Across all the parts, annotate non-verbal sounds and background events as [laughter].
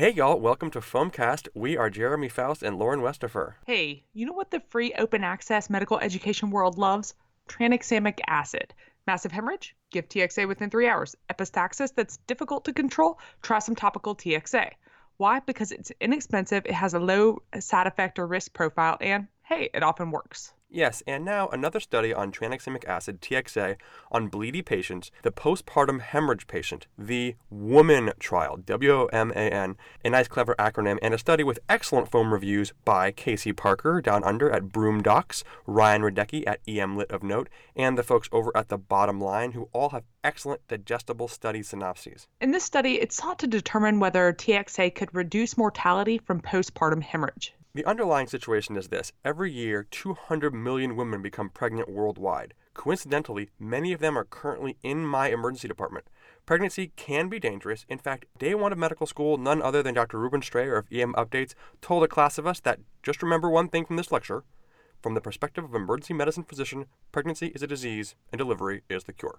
Hey y'all, welcome to Foamcast. We are Jeremy Faust and Lauren Westafer. Hey, you know what the free open access medical education world loves? Tranexamic acid. Massive hemorrhage? Give TXA within three hours. Epistaxis that's difficult to control? Try some topical TXA. Why? Because it's inexpensive, it has a low side effect or risk profile, and hey, it often works. Yes, and now another study on tranexamic acid, TXA, on bleedy patients, the postpartum hemorrhage patient, the WOMAN trial, W O M A N, a nice clever acronym, and a study with excellent foam reviews by Casey Parker down under at Broome Docs, Ryan Radecki at EM Lit of Note, and the folks over at the bottom line who all have excellent digestible study synopses. In this study, it sought to determine whether TXA could reduce mortality from postpartum hemorrhage. The underlying situation is this every year, 200 million women become pregnant worldwide. Coincidentally, many of them are currently in my emergency department. Pregnancy can be dangerous. In fact, day one of medical school, none other than Dr. Reuben Strayer of EM Updates told a class of us that just remember one thing from this lecture. From the perspective of emergency medicine physician, pregnancy is a disease and delivery is the cure.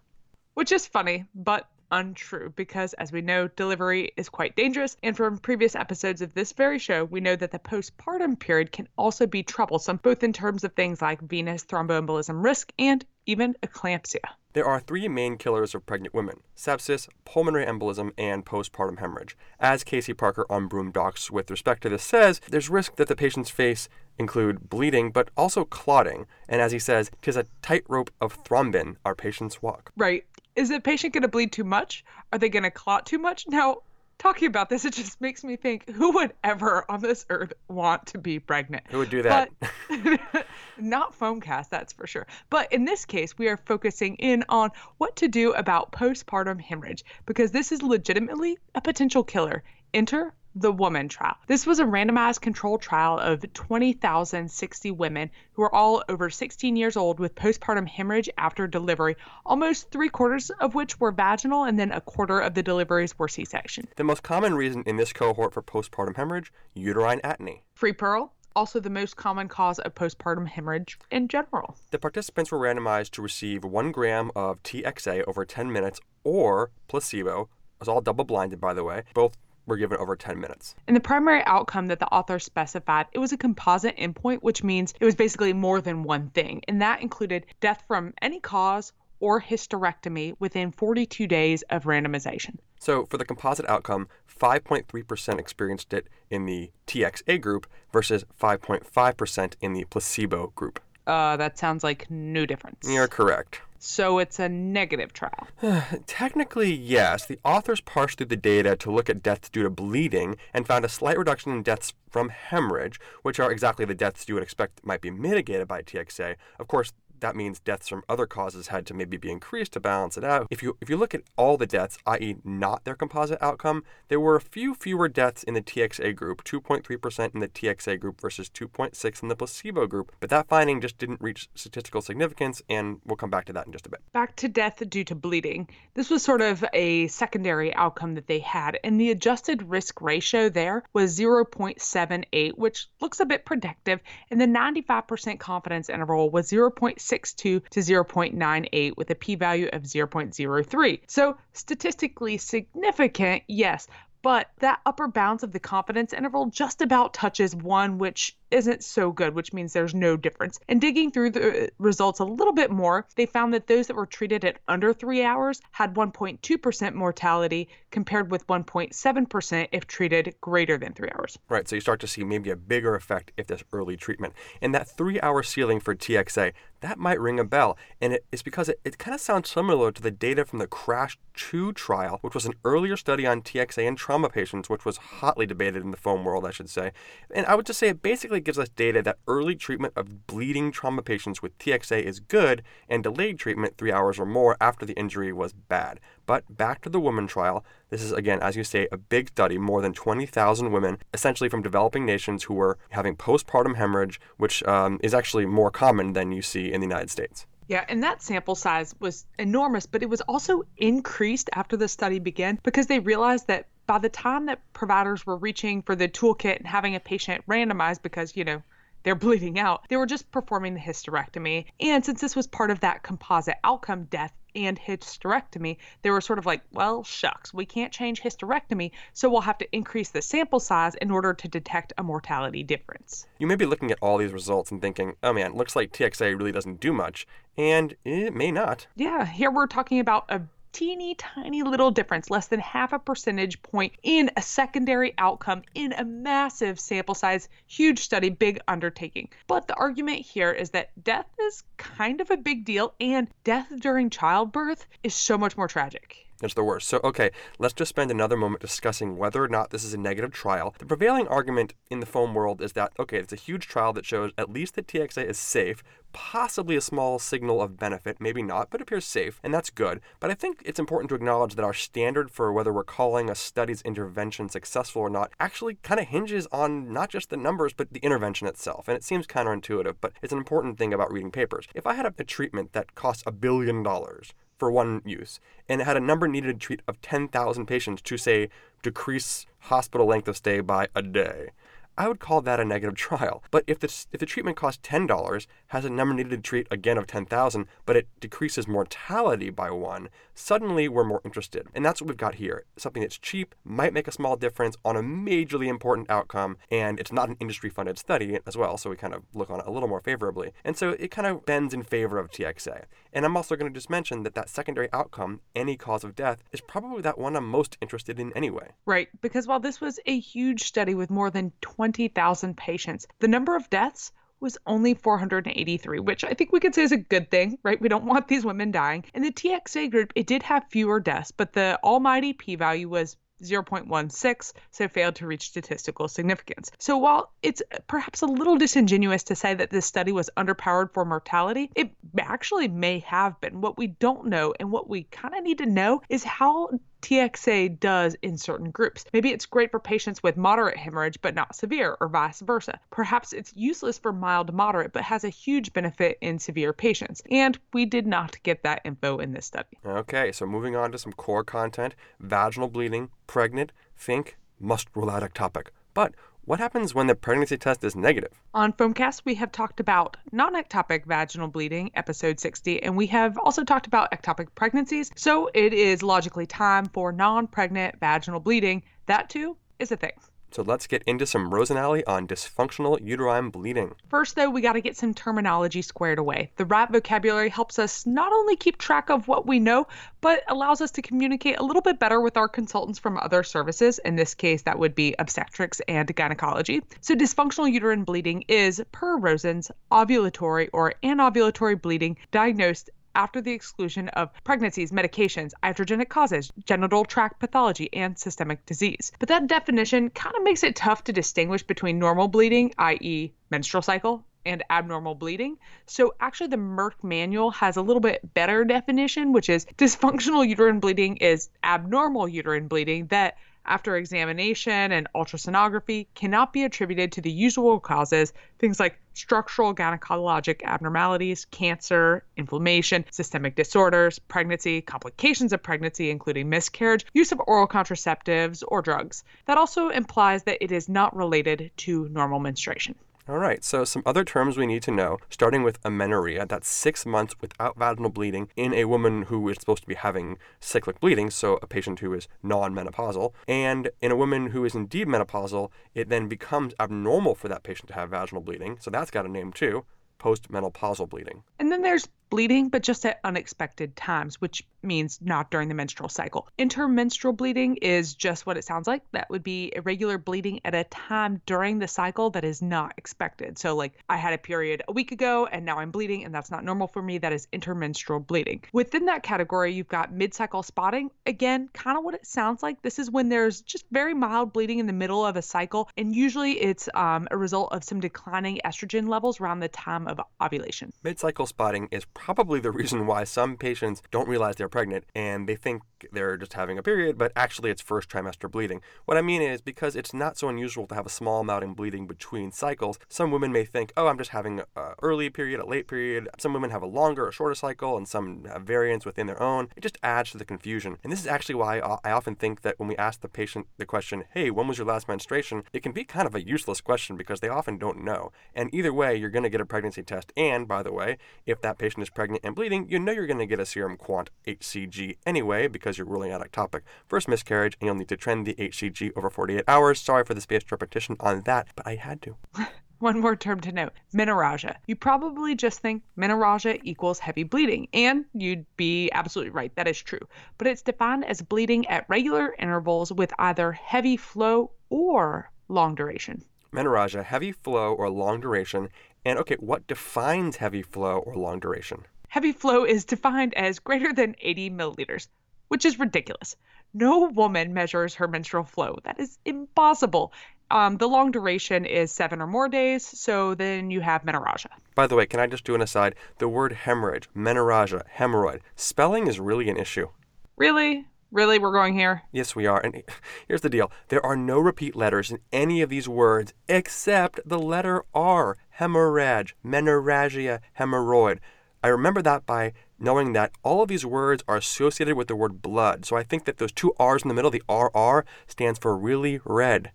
Which is funny, but untrue because, as we know, delivery is quite dangerous. And from previous episodes of this very show, we know that the postpartum period can also be troublesome, both in terms of things like venous thromboembolism risk and even eclampsia. There are three main killers of pregnant women sepsis, pulmonary embolism, and postpartum hemorrhage. As Casey Parker on Broome Docs with respect to this says, there's risk that the patients face include bleeding, but also clotting. And as he says, tis a tightrope of thrombin our patients walk. Right. Is the patient going to bleed too much? Are they going to clot too much? Now, talking about this, it just makes me think who would ever on this earth want to be pregnant? Who would do that? But, [laughs] not Foamcast, that's for sure. But in this case, we are focusing in on what to do about postpartum hemorrhage because this is legitimately a potential killer. Enter the Woman trial. This was a randomized controlled trial of 20,060 women who were all over 16 years old with postpartum hemorrhage after delivery, almost three quarters of which were vaginal, and then a quarter of the deliveries were C section. The most common reason in this cohort for postpartum hemorrhage uterine atony. Free pearl, also the most common cause of postpartum hemorrhage in general. The participants were randomized to receive one gram of TXA over 10 minutes or placebo. It was all double blinded, by the way. Both were given over 10 minutes. And the primary outcome that the author specified, it was a composite endpoint, which means it was basically more than one thing. And that included death from any cause or hysterectomy within 42 days of randomization. So, for the composite outcome, 5.3% experienced it in the TXA group versus 5.5% in the placebo group. Uh, that sounds like no difference. You're correct. So it's a negative trial. [sighs] Technically, yes. The authors parsed through the data to look at deaths due to bleeding and found a slight reduction in deaths from hemorrhage, which are exactly the deaths you would expect might be mitigated by TXA. Of course, that means deaths from other causes had to maybe be increased to balance it out. If you if you look at all the deaths, i.e., not their composite outcome, there were a few fewer deaths in the TXA group, 2.3% in the TXA group versus 2.6 in the placebo group. But that finding just didn't reach statistical significance, and we'll come back to that in just a bit. Back to death due to bleeding. This was sort of a secondary outcome that they had, and the adjusted risk ratio there was 0.78, which looks a bit predictive, and the 95% confidence interval was 0.6 0.62 to 0.98 with a p value of 0.03. So statistically significant, yes, but that upper bounds of the confidence interval just about touches one which isn't so good, which means there's no difference. And digging through the results a little bit more, they found that those that were treated at under three hours had 1.2% mortality compared with 1.7% if treated greater than three hours. Right, so you start to see maybe a bigger effect if there's early treatment. And that three hour ceiling for TXA, that might ring a bell. And it, it's because it, it kind of sounds similar to the data from the CRASH 2 trial, which was an earlier study on TXA in trauma patients, which was hotly debated in the foam world, I should say. And I would just say it basically gives us data that early treatment of bleeding trauma patients with TXA is good and delayed treatment three hours or more after the injury was bad. But back to the woman trial. This is, again, as you say, a big study, more than 20,000 women, essentially from developing nations who were having postpartum hemorrhage, which um, is actually more common than you see in the United States. Yeah, and that sample size was enormous, but it was also increased after the study began because they realized that by the time that providers were reaching for the toolkit and having a patient randomized because, you know, they're bleeding out, they were just performing the hysterectomy. And since this was part of that composite outcome, death and hysterectomy, they were sort of like, well, shucks, we can't change hysterectomy, so we'll have to increase the sample size in order to detect a mortality difference. You may be looking at all these results and thinking, oh man, looks like TXA really doesn't do much, and it may not. Yeah, here we're talking about a teeny tiny little difference, less than half a percentage point in a secondary outcome in a massive sample size, huge study, big undertaking. But the argument here is that death is kind of a big deal, and death during childbirth is so much more tragic. It's the worst. So, okay, let's just spend another moment discussing whether or not this is a negative trial. The prevailing argument in the foam world is that, okay, it's a huge trial that shows at least that TXA is safe, possibly a small signal of benefit, maybe not, but appears safe, and that's good. But I think it's important to acknowledge that our standard for whether we're calling a study's intervention successful or not actually kind of hinges on not just the numbers, but the intervention itself. And it seems counterintuitive, but it's an important thing about reading papers. If I had a, a treatment that costs a billion dollars, for one use, and it had a number needed to treat of 10,000 patients to, say, decrease hospital length of stay by a day. I would call that a negative [laughs] trial. But if the, if the treatment costs $10, has a number needed to treat again of 10,000, but it decreases mortality by one, suddenly we're more interested. And that's what we've got here. Something that's cheap, might make a small difference on a majorly important outcome, and it's not an industry funded study as well, so we kind of look on it a little more favorably. And so it kind of bends in favor of TXA. And I'm also going to just mention that that secondary outcome, any cause of death, is probably that one I'm most interested in anyway. Right, because while this was a huge study with more than 20,000 patients, the number of deaths was only 483, which I think we could say is a good thing, right? We don't want these women dying. In the TXA group, it did have fewer deaths, but the almighty p value was 0.16, so failed to reach statistical significance. So while it's perhaps a little disingenuous to say that this study was underpowered for mortality, it actually may have been. What we don't know and what we kind of need to know is how TXA does in certain groups. Maybe it's great for patients with moderate hemorrhage but not severe, or vice versa. Perhaps it's useless for mild to moderate but has a huge benefit in severe patients. And we did not get that info in this study. Okay, so moving on to some core content vaginal bleeding, pregnant, think, must rule out ectopic. But what happens when the pregnancy test is negative? On Foamcast, we have talked about non ectopic vaginal bleeding, episode 60, and we have also talked about ectopic pregnancies. So it is logically time for non pregnant vaginal bleeding. That too is a thing. So let's get into some Rosanelli on dysfunctional uterine bleeding. First, though, we got to get some terminology squared away. The right vocabulary helps us not only keep track of what we know, but allows us to communicate a little bit better with our consultants from other services. In this case, that would be obstetrics and gynecology. So, dysfunctional uterine bleeding is, per Rosen's, ovulatory or anovulatory bleeding diagnosed after the exclusion of pregnancies, medications, iatrogenic causes, genital tract pathology, and systemic disease. But that definition kind of makes it tough to distinguish between normal bleeding, i.e., menstrual cycle, and abnormal bleeding. So actually the Merck manual has a little bit better definition, which is dysfunctional uterine bleeding is abnormal uterine bleeding that after examination and ultrasonography cannot be attributed to the usual causes, things like structural gynecologic abnormalities, cancer, inflammation, systemic disorders, pregnancy, complications of pregnancy, including miscarriage, use of oral contraceptives, or drugs. That also implies that it is not related to normal menstruation. All right, so some other terms we need to know, starting with amenorrhea. That's six months without vaginal bleeding in a woman who is supposed to be having cyclic bleeding, so a patient who is non menopausal. And in a woman who is indeed menopausal, it then becomes abnormal for that patient to have vaginal bleeding, so that's got a name too postmenopausal bleeding. And then there's bleeding, but just at unexpected times, which means not during the menstrual cycle. Intermenstrual bleeding is just what it sounds like. That would be irregular bleeding at a time during the cycle that is not expected. So, like, I had a period a week ago and now I'm bleeding, and that's not normal for me. That is intermenstrual bleeding. Within that category, you've got mid cycle spotting. Again, kind of what it sounds like. This is when there's just very mild bleeding in the middle of a cycle, and usually it's um, a result of some declining estrogen levels around the time of ovulation. Mid cycle spotting is probably the reason [laughs] why some patients don't realize they're pregnant and they think they're just having a period, but actually it's first trimester bleeding. What I mean is because it's not so unusual to have a small amount of bleeding between cycles, some women may think, oh, I'm just having an early period, a late period. Some women have a longer or shorter cycle, and some have variants within their own. It just adds to the confusion. And this is actually why I often think that when we ask the patient the question, hey, when was your last menstruation? It can be kind of a useless question because they often don't know. And either way, you're going to get a pregnancy test. And by the way, if that patient is pregnant and bleeding, you know you're going to get a serum quant HCG anyway because you're ruling out ectopic first miscarriage and you'll need to trend the HCG over 48 hours. Sorry for the spaced repetition on that, but I had to. [laughs] One more term to note menorrhagia. You probably just think menorrhagia equals heavy bleeding, and you'd be absolutely right. That is true. But it's defined as bleeding at regular intervals with either heavy flow or long duration. Menorrhagia, heavy flow or long duration. And okay, what defines heavy flow or long duration? Heavy flow is defined as greater than 80 milliliters, which is ridiculous. No woman measures her menstrual flow. That is impossible. Um, the long duration is seven or more days, so then you have menorrhagia. By the way, can I just do an aside? The word hemorrhage, menorrhagia, hemorrhoid, spelling is really an issue. Really? Really? We're going here? Yes, we are. And here's the deal there are no repeat letters in any of these words except the letter R hemorrhage, menorrhagia, hemorrhoid. I remember that by knowing that all of these words are associated with the word blood. So I think that those two R's in the middle, the RR, stands for really red.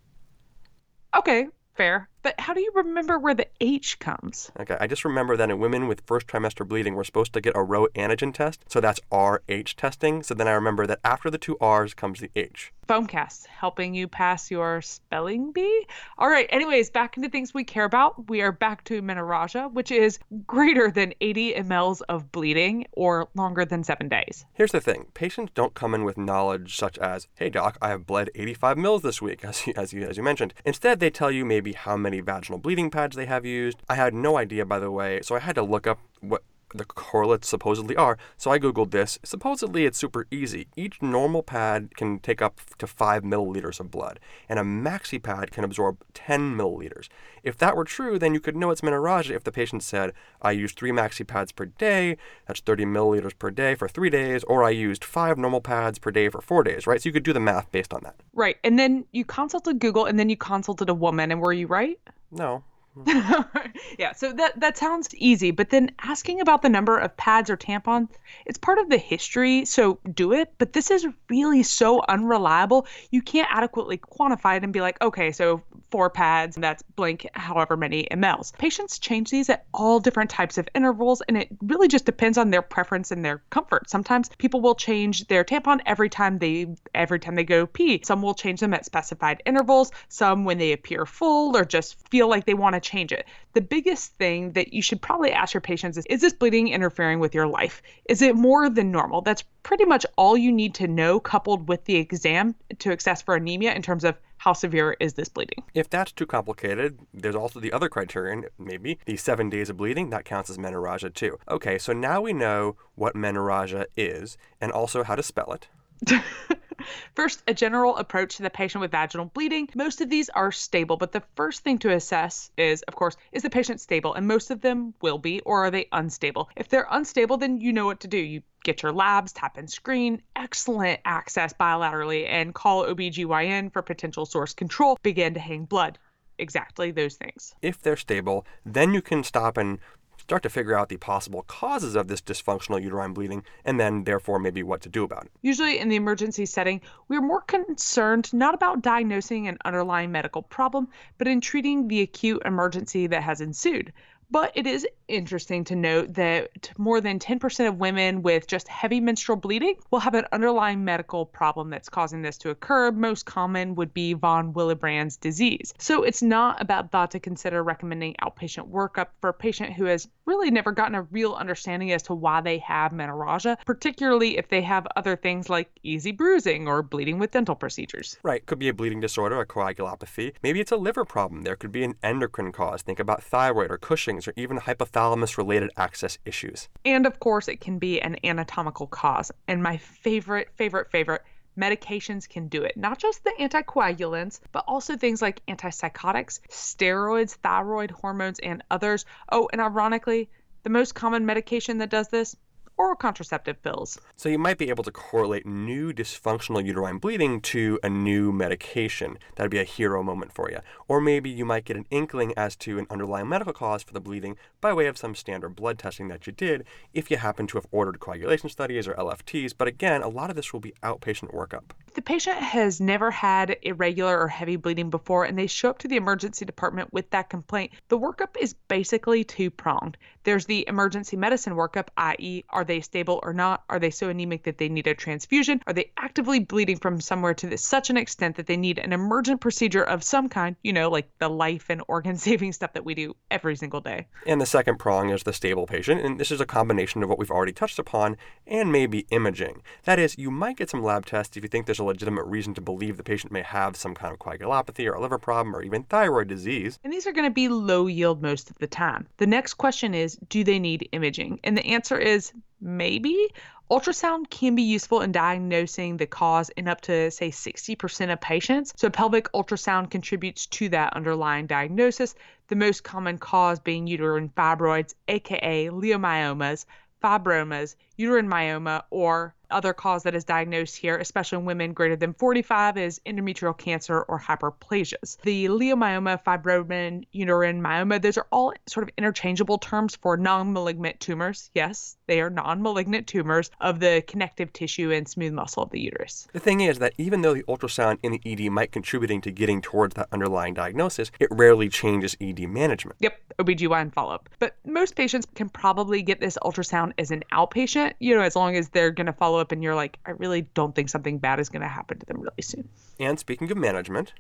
Okay, fair. But how do you remember where the H comes? Okay, I just remember that in women with first trimester bleeding, we're supposed to get a Rho antigen test. So that's RH testing. So then I remember that after the two R's comes the H. Foamcast, helping you pass your spelling bee. All right, anyways, back into things we care about. We are back to menorrhagia, which is greater than 80 mLs of bleeding or longer than seven days. Here's the thing patients don't come in with knowledge such as, hey, doc, I have bled 85 mils this week, [laughs] as you, as you, as you mentioned. Instead, they tell you maybe how many vaginal bleeding pads they have used. I had no idea, by the way, so I had to look up what the correlates supposedly are. So I googled this. Supposedly it's super easy. Each normal pad can take up to 5 milliliters of blood, and a maxi pad can absorb 10 milliliters. If that were true, then you could know it's menorrhagia if the patient said, I used 3 maxi pads per day, that's 30 milliliters per day for 3 days, or I used 5 normal pads per day for 4 days, right? So you could do the math based on that. Right. And then you consulted Google and then you consulted a woman, and were you right? No, [laughs] yeah, so that that sounds easy, but then asking about the number of pads or tampons, it's part of the history, so do it, but this is really so unreliable. You can't adequately quantify it and be like, okay, so four pads, that's blank however many mLs. Patients change these at all different types of intervals, and it really just depends on their preference and their comfort. Sometimes people will change their tampon every time they every time they go pee. Some will change them at specified intervals, some when they appear full or just feel like they want to change it. The biggest thing that you should probably ask your patients is Is this bleeding interfering with your life? Is it more than normal? That's pretty much all you need to know, coupled with the exam to assess for anemia in terms of how severe is this bleeding? If that's too complicated, there's also the other criterion, maybe the seven days of bleeding, that counts as menorrhagia too. Okay, so now we know what menorrhagia is and also how to spell it. [laughs] First, a general approach to the patient with vaginal bleeding. Most of these are stable, but the first thing to assess is, of course, is the patient stable? And most of them will be, or are they unstable? If they're unstable, then you know what to do. You get your labs, tap and screen, excellent access bilaterally, and call OBGYN for potential source control, begin to hang blood exactly those things. If they're stable, then you can stop and start to figure out the possible causes of this dysfunctional uterine bleeding, and then therefore maybe what to do about it. Usually in the emergency setting, we are more concerned not about diagnosing an underlying medical problem, but in treating the acute emergency that has ensued. But it is interesting to note that more than 10% of women with just heavy menstrual bleeding will have an underlying medical problem that's causing this to occur. Most common would be von Willebrand's disease. So it's not about thought to consider recommending outpatient workup for a patient who has really never gotten a real understanding as to why they have menorrhagia, particularly if they have other things like easy bruising or bleeding with dental procedures. Right, could be a bleeding disorder, a coagulopathy. Maybe it's a liver problem. There could be an endocrine cause. Think about thyroid or Cushing's or even hypothalamus related access issues. And of course, it can be an anatomical cause. And my favorite, favorite, favorite medications can do it. Not just the anticoagulants, but also things like antipsychotics, steroids, thyroid hormones, and others. Oh, and ironically, the most common medication that does this oral contraceptive pills. So you might be able to correlate new dysfunctional uterine bleeding to a new medication. That'd be a hero moment for you. Or maybe you might get an inkling as to an underlying medical cause for the bleeding by way of some standard blood testing that you did if you happen to have ordered coagulation studies or LFTs. But again, a lot of this will be outpatient workup. The patient has never had irregular or heavy bleeding before and they show up to the emergency department with that complaint, the workup is basically two pronged. There's the emergency medicine workup, i.e., are they stable or not? Are they so anemic that they need a transfusion? Are they actively bleeding from somewhere to such an extent that they need an emergent procedure of some kind, you know, like the life and organ [laughs] saving stuff that we do every single day? And the second prong is the stable patient, and this is a combination of what we've already touched upon and maybe imaging. That is, you might get some lab tests if you think there's a legitimate reason to believe the patient may have some kind of coagulopathy or a liver problem or even thyroid disease. And these are going to be low yield most of the time. The next question is do they need imaging? And the answer is maybe. Ultrasound can be useful in diagnosing the cause in up to, say, 60% of patients. So, pelvic ultrasound contributes to that underlying diagnosis, the most common cause being uterine fibroids, aka leiomyomas, fibromas, uterine myoma, or other cause that is diagnosed here, especially in women greater than 45, is endometrial cancer or hyperplasias. The leiomyoma, fibroma, uterine myoma, those are all sort of interchangeable terms for non malignant tumors. Yes, they are non malignant tumors of the connective tissue and smooth muscle of the uterus. The thing is that even though the ultrasound in the ED might contributing to getting towards that underlying diagnosis, it rarely changes ED management. Yep, OBGYN follow up. But most patients can probably get this ultrasound as an outpatient, you know, as long as they're going to follow up and you're like, I really don't think something bad is going to happen to them really soon. And speaking of management,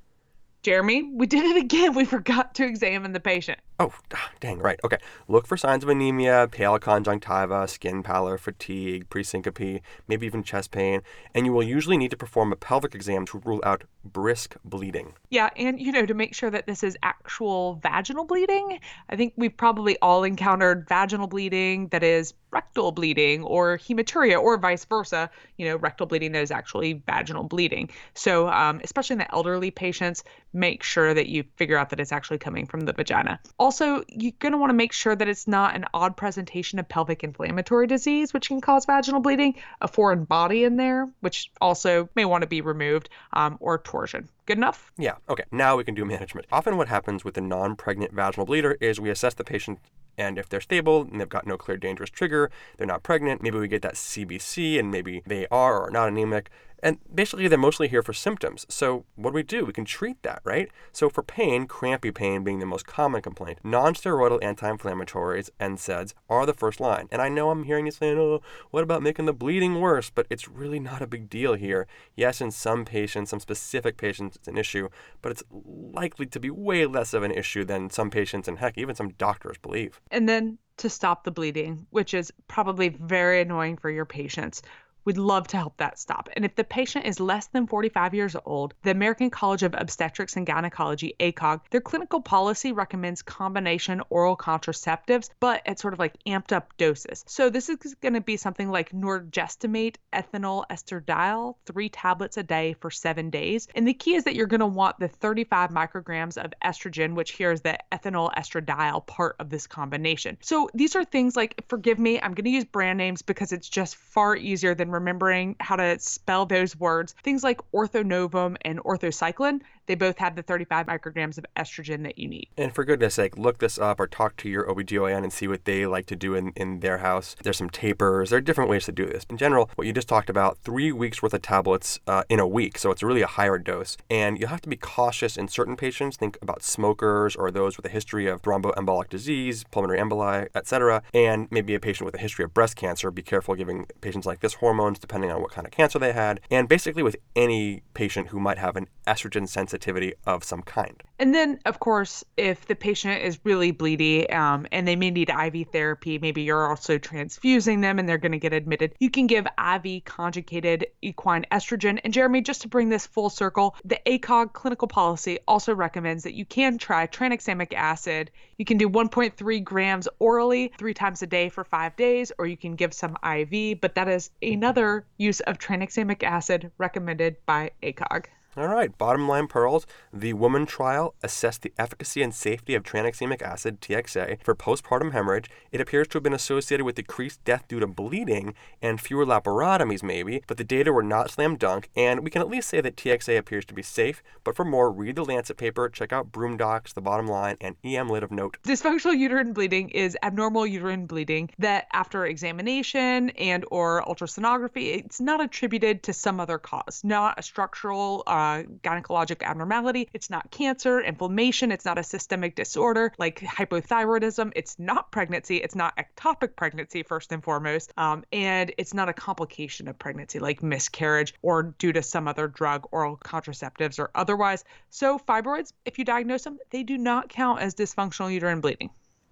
Jeremy, we did it again. [laughs] We forgot to examine the patient. Oh, ah, dang, right. Okay. Look for signs of anemia, pale conjunctiva, skin pallor, fatigue, presyncope, maybe even chest pain, and you will usually need to perform a pelvic exam to rule out brisk bleeding. Yeah, and you know, to make sure that this is actual vaginal bleeding, I think we've probably all encountered vaginal bleeding that is rectal bleeding or hematuria or vice versa, you know, rectal bleeding that is actually vaginal bleeding. So, um, especially in the elderly patients, make sure that you figure out that it's actually coming from the vagina. Also, you're going to want to make sure that it's not an odd presentation of pelvic inflammatory disease, which can cause vaginal bleeding, a foreign body in there, which also may want to be removed, um, or torsion. Good enough? Yeah, okay. Now we can do management. Often, what happens with a non pregnant vaginal bleeder is we assess the patient and if they're stable and they've got no clear dangerous trigger, they're not pregnant, maybe we get that CBC and maybe they are or are not anemic. And basically, they're mostly here for symptoms. So, what do we do? We can treat that, right? So, for pain, crampy pain being the most common complaint, non steroidal anti inflammatories, NSAIDs, are the first line. And I know I'm hearing you saying, oh, what about making the bleeding worse? But it's really not a big deal here. Yes, in some patients, some specific patients, it's an issue, but it's likely to be way less of an issue than some patients and heck, even some doctors believe. And then to stop the bleeding, which is probably very annoying for your patients. We'd love to help that stop. And if the patient is less than 45 years old, the American College of Obstetrics and Gynecology, ACOG, their clinical policy recommends combination oral contraceptives, but at sort of like amped up doses. So this is going to be something like norgestimate ethinyl estradiol, three tablets a day for seven days. And the key is that you're going to want the 35 micrograms of estrogen, which here is the ethinyl estradiol part of this combination. So these are things like, forgive me, I'm going to use brand names because it's just far easier than remembering how to spell those words. Things like Ortho-Novum and Ortho-Cyclen, they both have the 35 micrograms of estrogen that you need. And for goodness sake, look this up or talk to your OBGYN and see what they like to do in, in their house. There's some tapers. There are different ways to do this. In general, what you just talked about, three weeks worth of tablets uh, in a week. So it's really a higher dose. And you'll have to be cautious in certain patients. Think about smokers or those with a history of thromboembolic disease, pulmonary emboli, etc. And maybe a patient with a history of breast cancer. Be careful giving patients like this hormones depending on what kind of cancer they had. And basically with any patient who might have an estrogen sensitivity of some kind. And then, of course, if the patient is really bleedy um, and they may need IV therapy, maybe you're also transfusing them and they're going to get admitted, you can give IV conjugated equine estrogen. And Jeremy, just to bring this full circle, the ACOG clinical policy also recommends that you can try tranexamic acid. You can do 1.3 grams orally three times a day for five days, or you can give some IV, but that is another use of tranexamic acid recommended by ACOG. All right, bottom line pearls. The woman trial assessed the efficacy and safety of tranexamic acid, TXA, for postpartum hemorrhage. It appears to have been associated with decreased death due to bleeding and fewer laparotomies, maybe, but the data were not slam dunk, and we can at least say that TXA appears to be safe. But for more, read the Lancet paper, check out Broome Docs, The Bottom Line, and EM Lit of Note. Dysfunctional uterine bleeding is abnormal uterine bleeding that after examination and or ultrasonography, it's not attributed to some other cause, not a structural uh, uh, gynecologic abnormality. It's not cancer, inflammation. It's not a systemic disorder like hypothyroidism. It's not pregnancy. It's not ectopic pregnancy, first and foremost. Um, and it's not a complication of pregnancy like miscarriage or due to some other drug, oral contraceptives, or otherwise. So, fibroids, if you diagnose them, they do not count as dysfunctional uterine bleeding.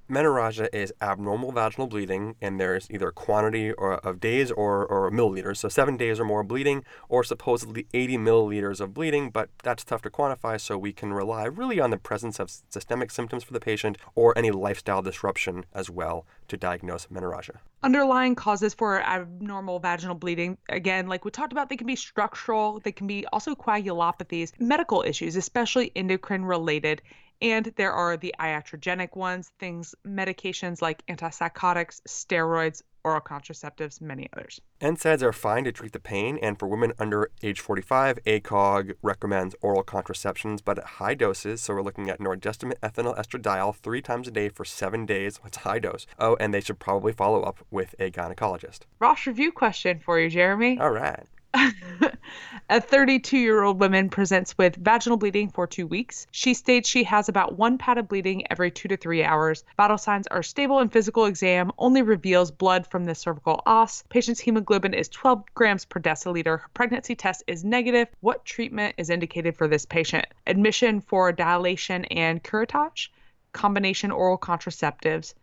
Menorrhagia is abnormal vaginal bleeding, and there's either quantity or, of days or, or milliliters, so seven days or more bleeding, or supposedly 80 milliliters of bleeding, but that's tough to quantify, so we can rely really on the presence of systemic symptoms for the patient or any lifestyle disruption as well to diagnose menorrhagia. Underlying causes for abnormal vaginal bleeding, again, like we talked about, they can be structural, they can be also coagulopathies, medical issues, especially endocrine related, and there are the iatrogenic ones, things, medications like antipsychotics, steroids, oral contraceptives, many others. NSAIDs are fine to treat the pain, and for women under age 45, ACOG recommends oral contraceptions, but at high doses. So we're looking at norgestimate ethinyl estradiol three times a day for seven days. It's high dose. Oh, and they should probably follow up with a gynecologist. Rosh review question for you, Jeremy. All right. [laughs] a 32 year old woman presents with vaginal bleeding for two weeks. She states she has about one pad of bleeding every two to three hours. Vital signs are stable and physical exam only reveals blood from the cervical os. Patient's hemoglobin is 12 grams per deciliter. Her pregnancy test is negative. What treatment is indicated for this patient? Admission for dilation and curettage, combination oral contraceptives,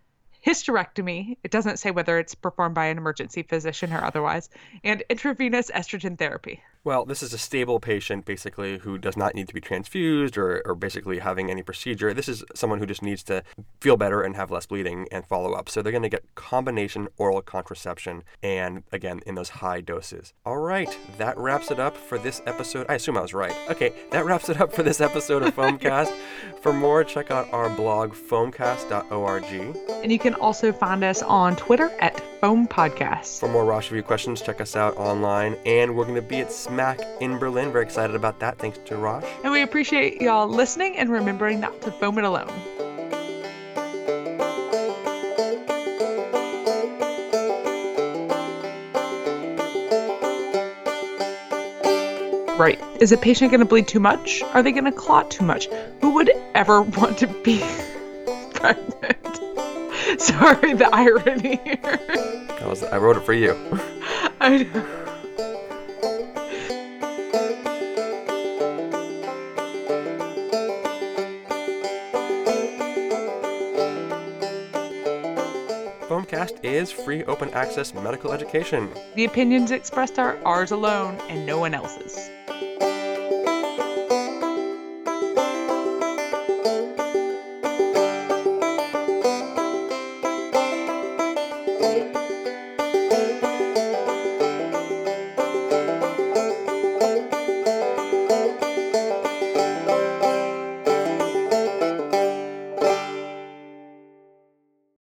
hysterectomy. It doesn't say whether it's performed by an emergency physician or otherwise, and intravenous estrogen therapy. Well, this is a stable patient basically who does not need to be transfused or, or basically having any procedure. This is someone who just needs to feel better and have less bleeding and follow up. So they're going to get combination oral contraception and again in those high doses. All right, that wraps it up for this episode. I assume I was right. Okay, that wraps it up for this episode of Foamcast. [laughs] for more, check out our blog foamcast.org. And you can also find us on Twitter at Foam Podcast. For more Rosh Review questions, check us out online. And we're going to be at SMACC in Berlin. Very excited about that. Thanks to Rosh. And we appreciate y'all listening and remembering not to foam it alone. Right. Is a patient going to bleed too much? Are they going to clot too much? Who would ever [laughs] want to be [laughs] pregnant? [laughs] Sorry, the irony here. I, was, I wrote it for you. [laughs] I know. Foamcast is free open access medical education. The opinions expressed are ours alone and no one else's.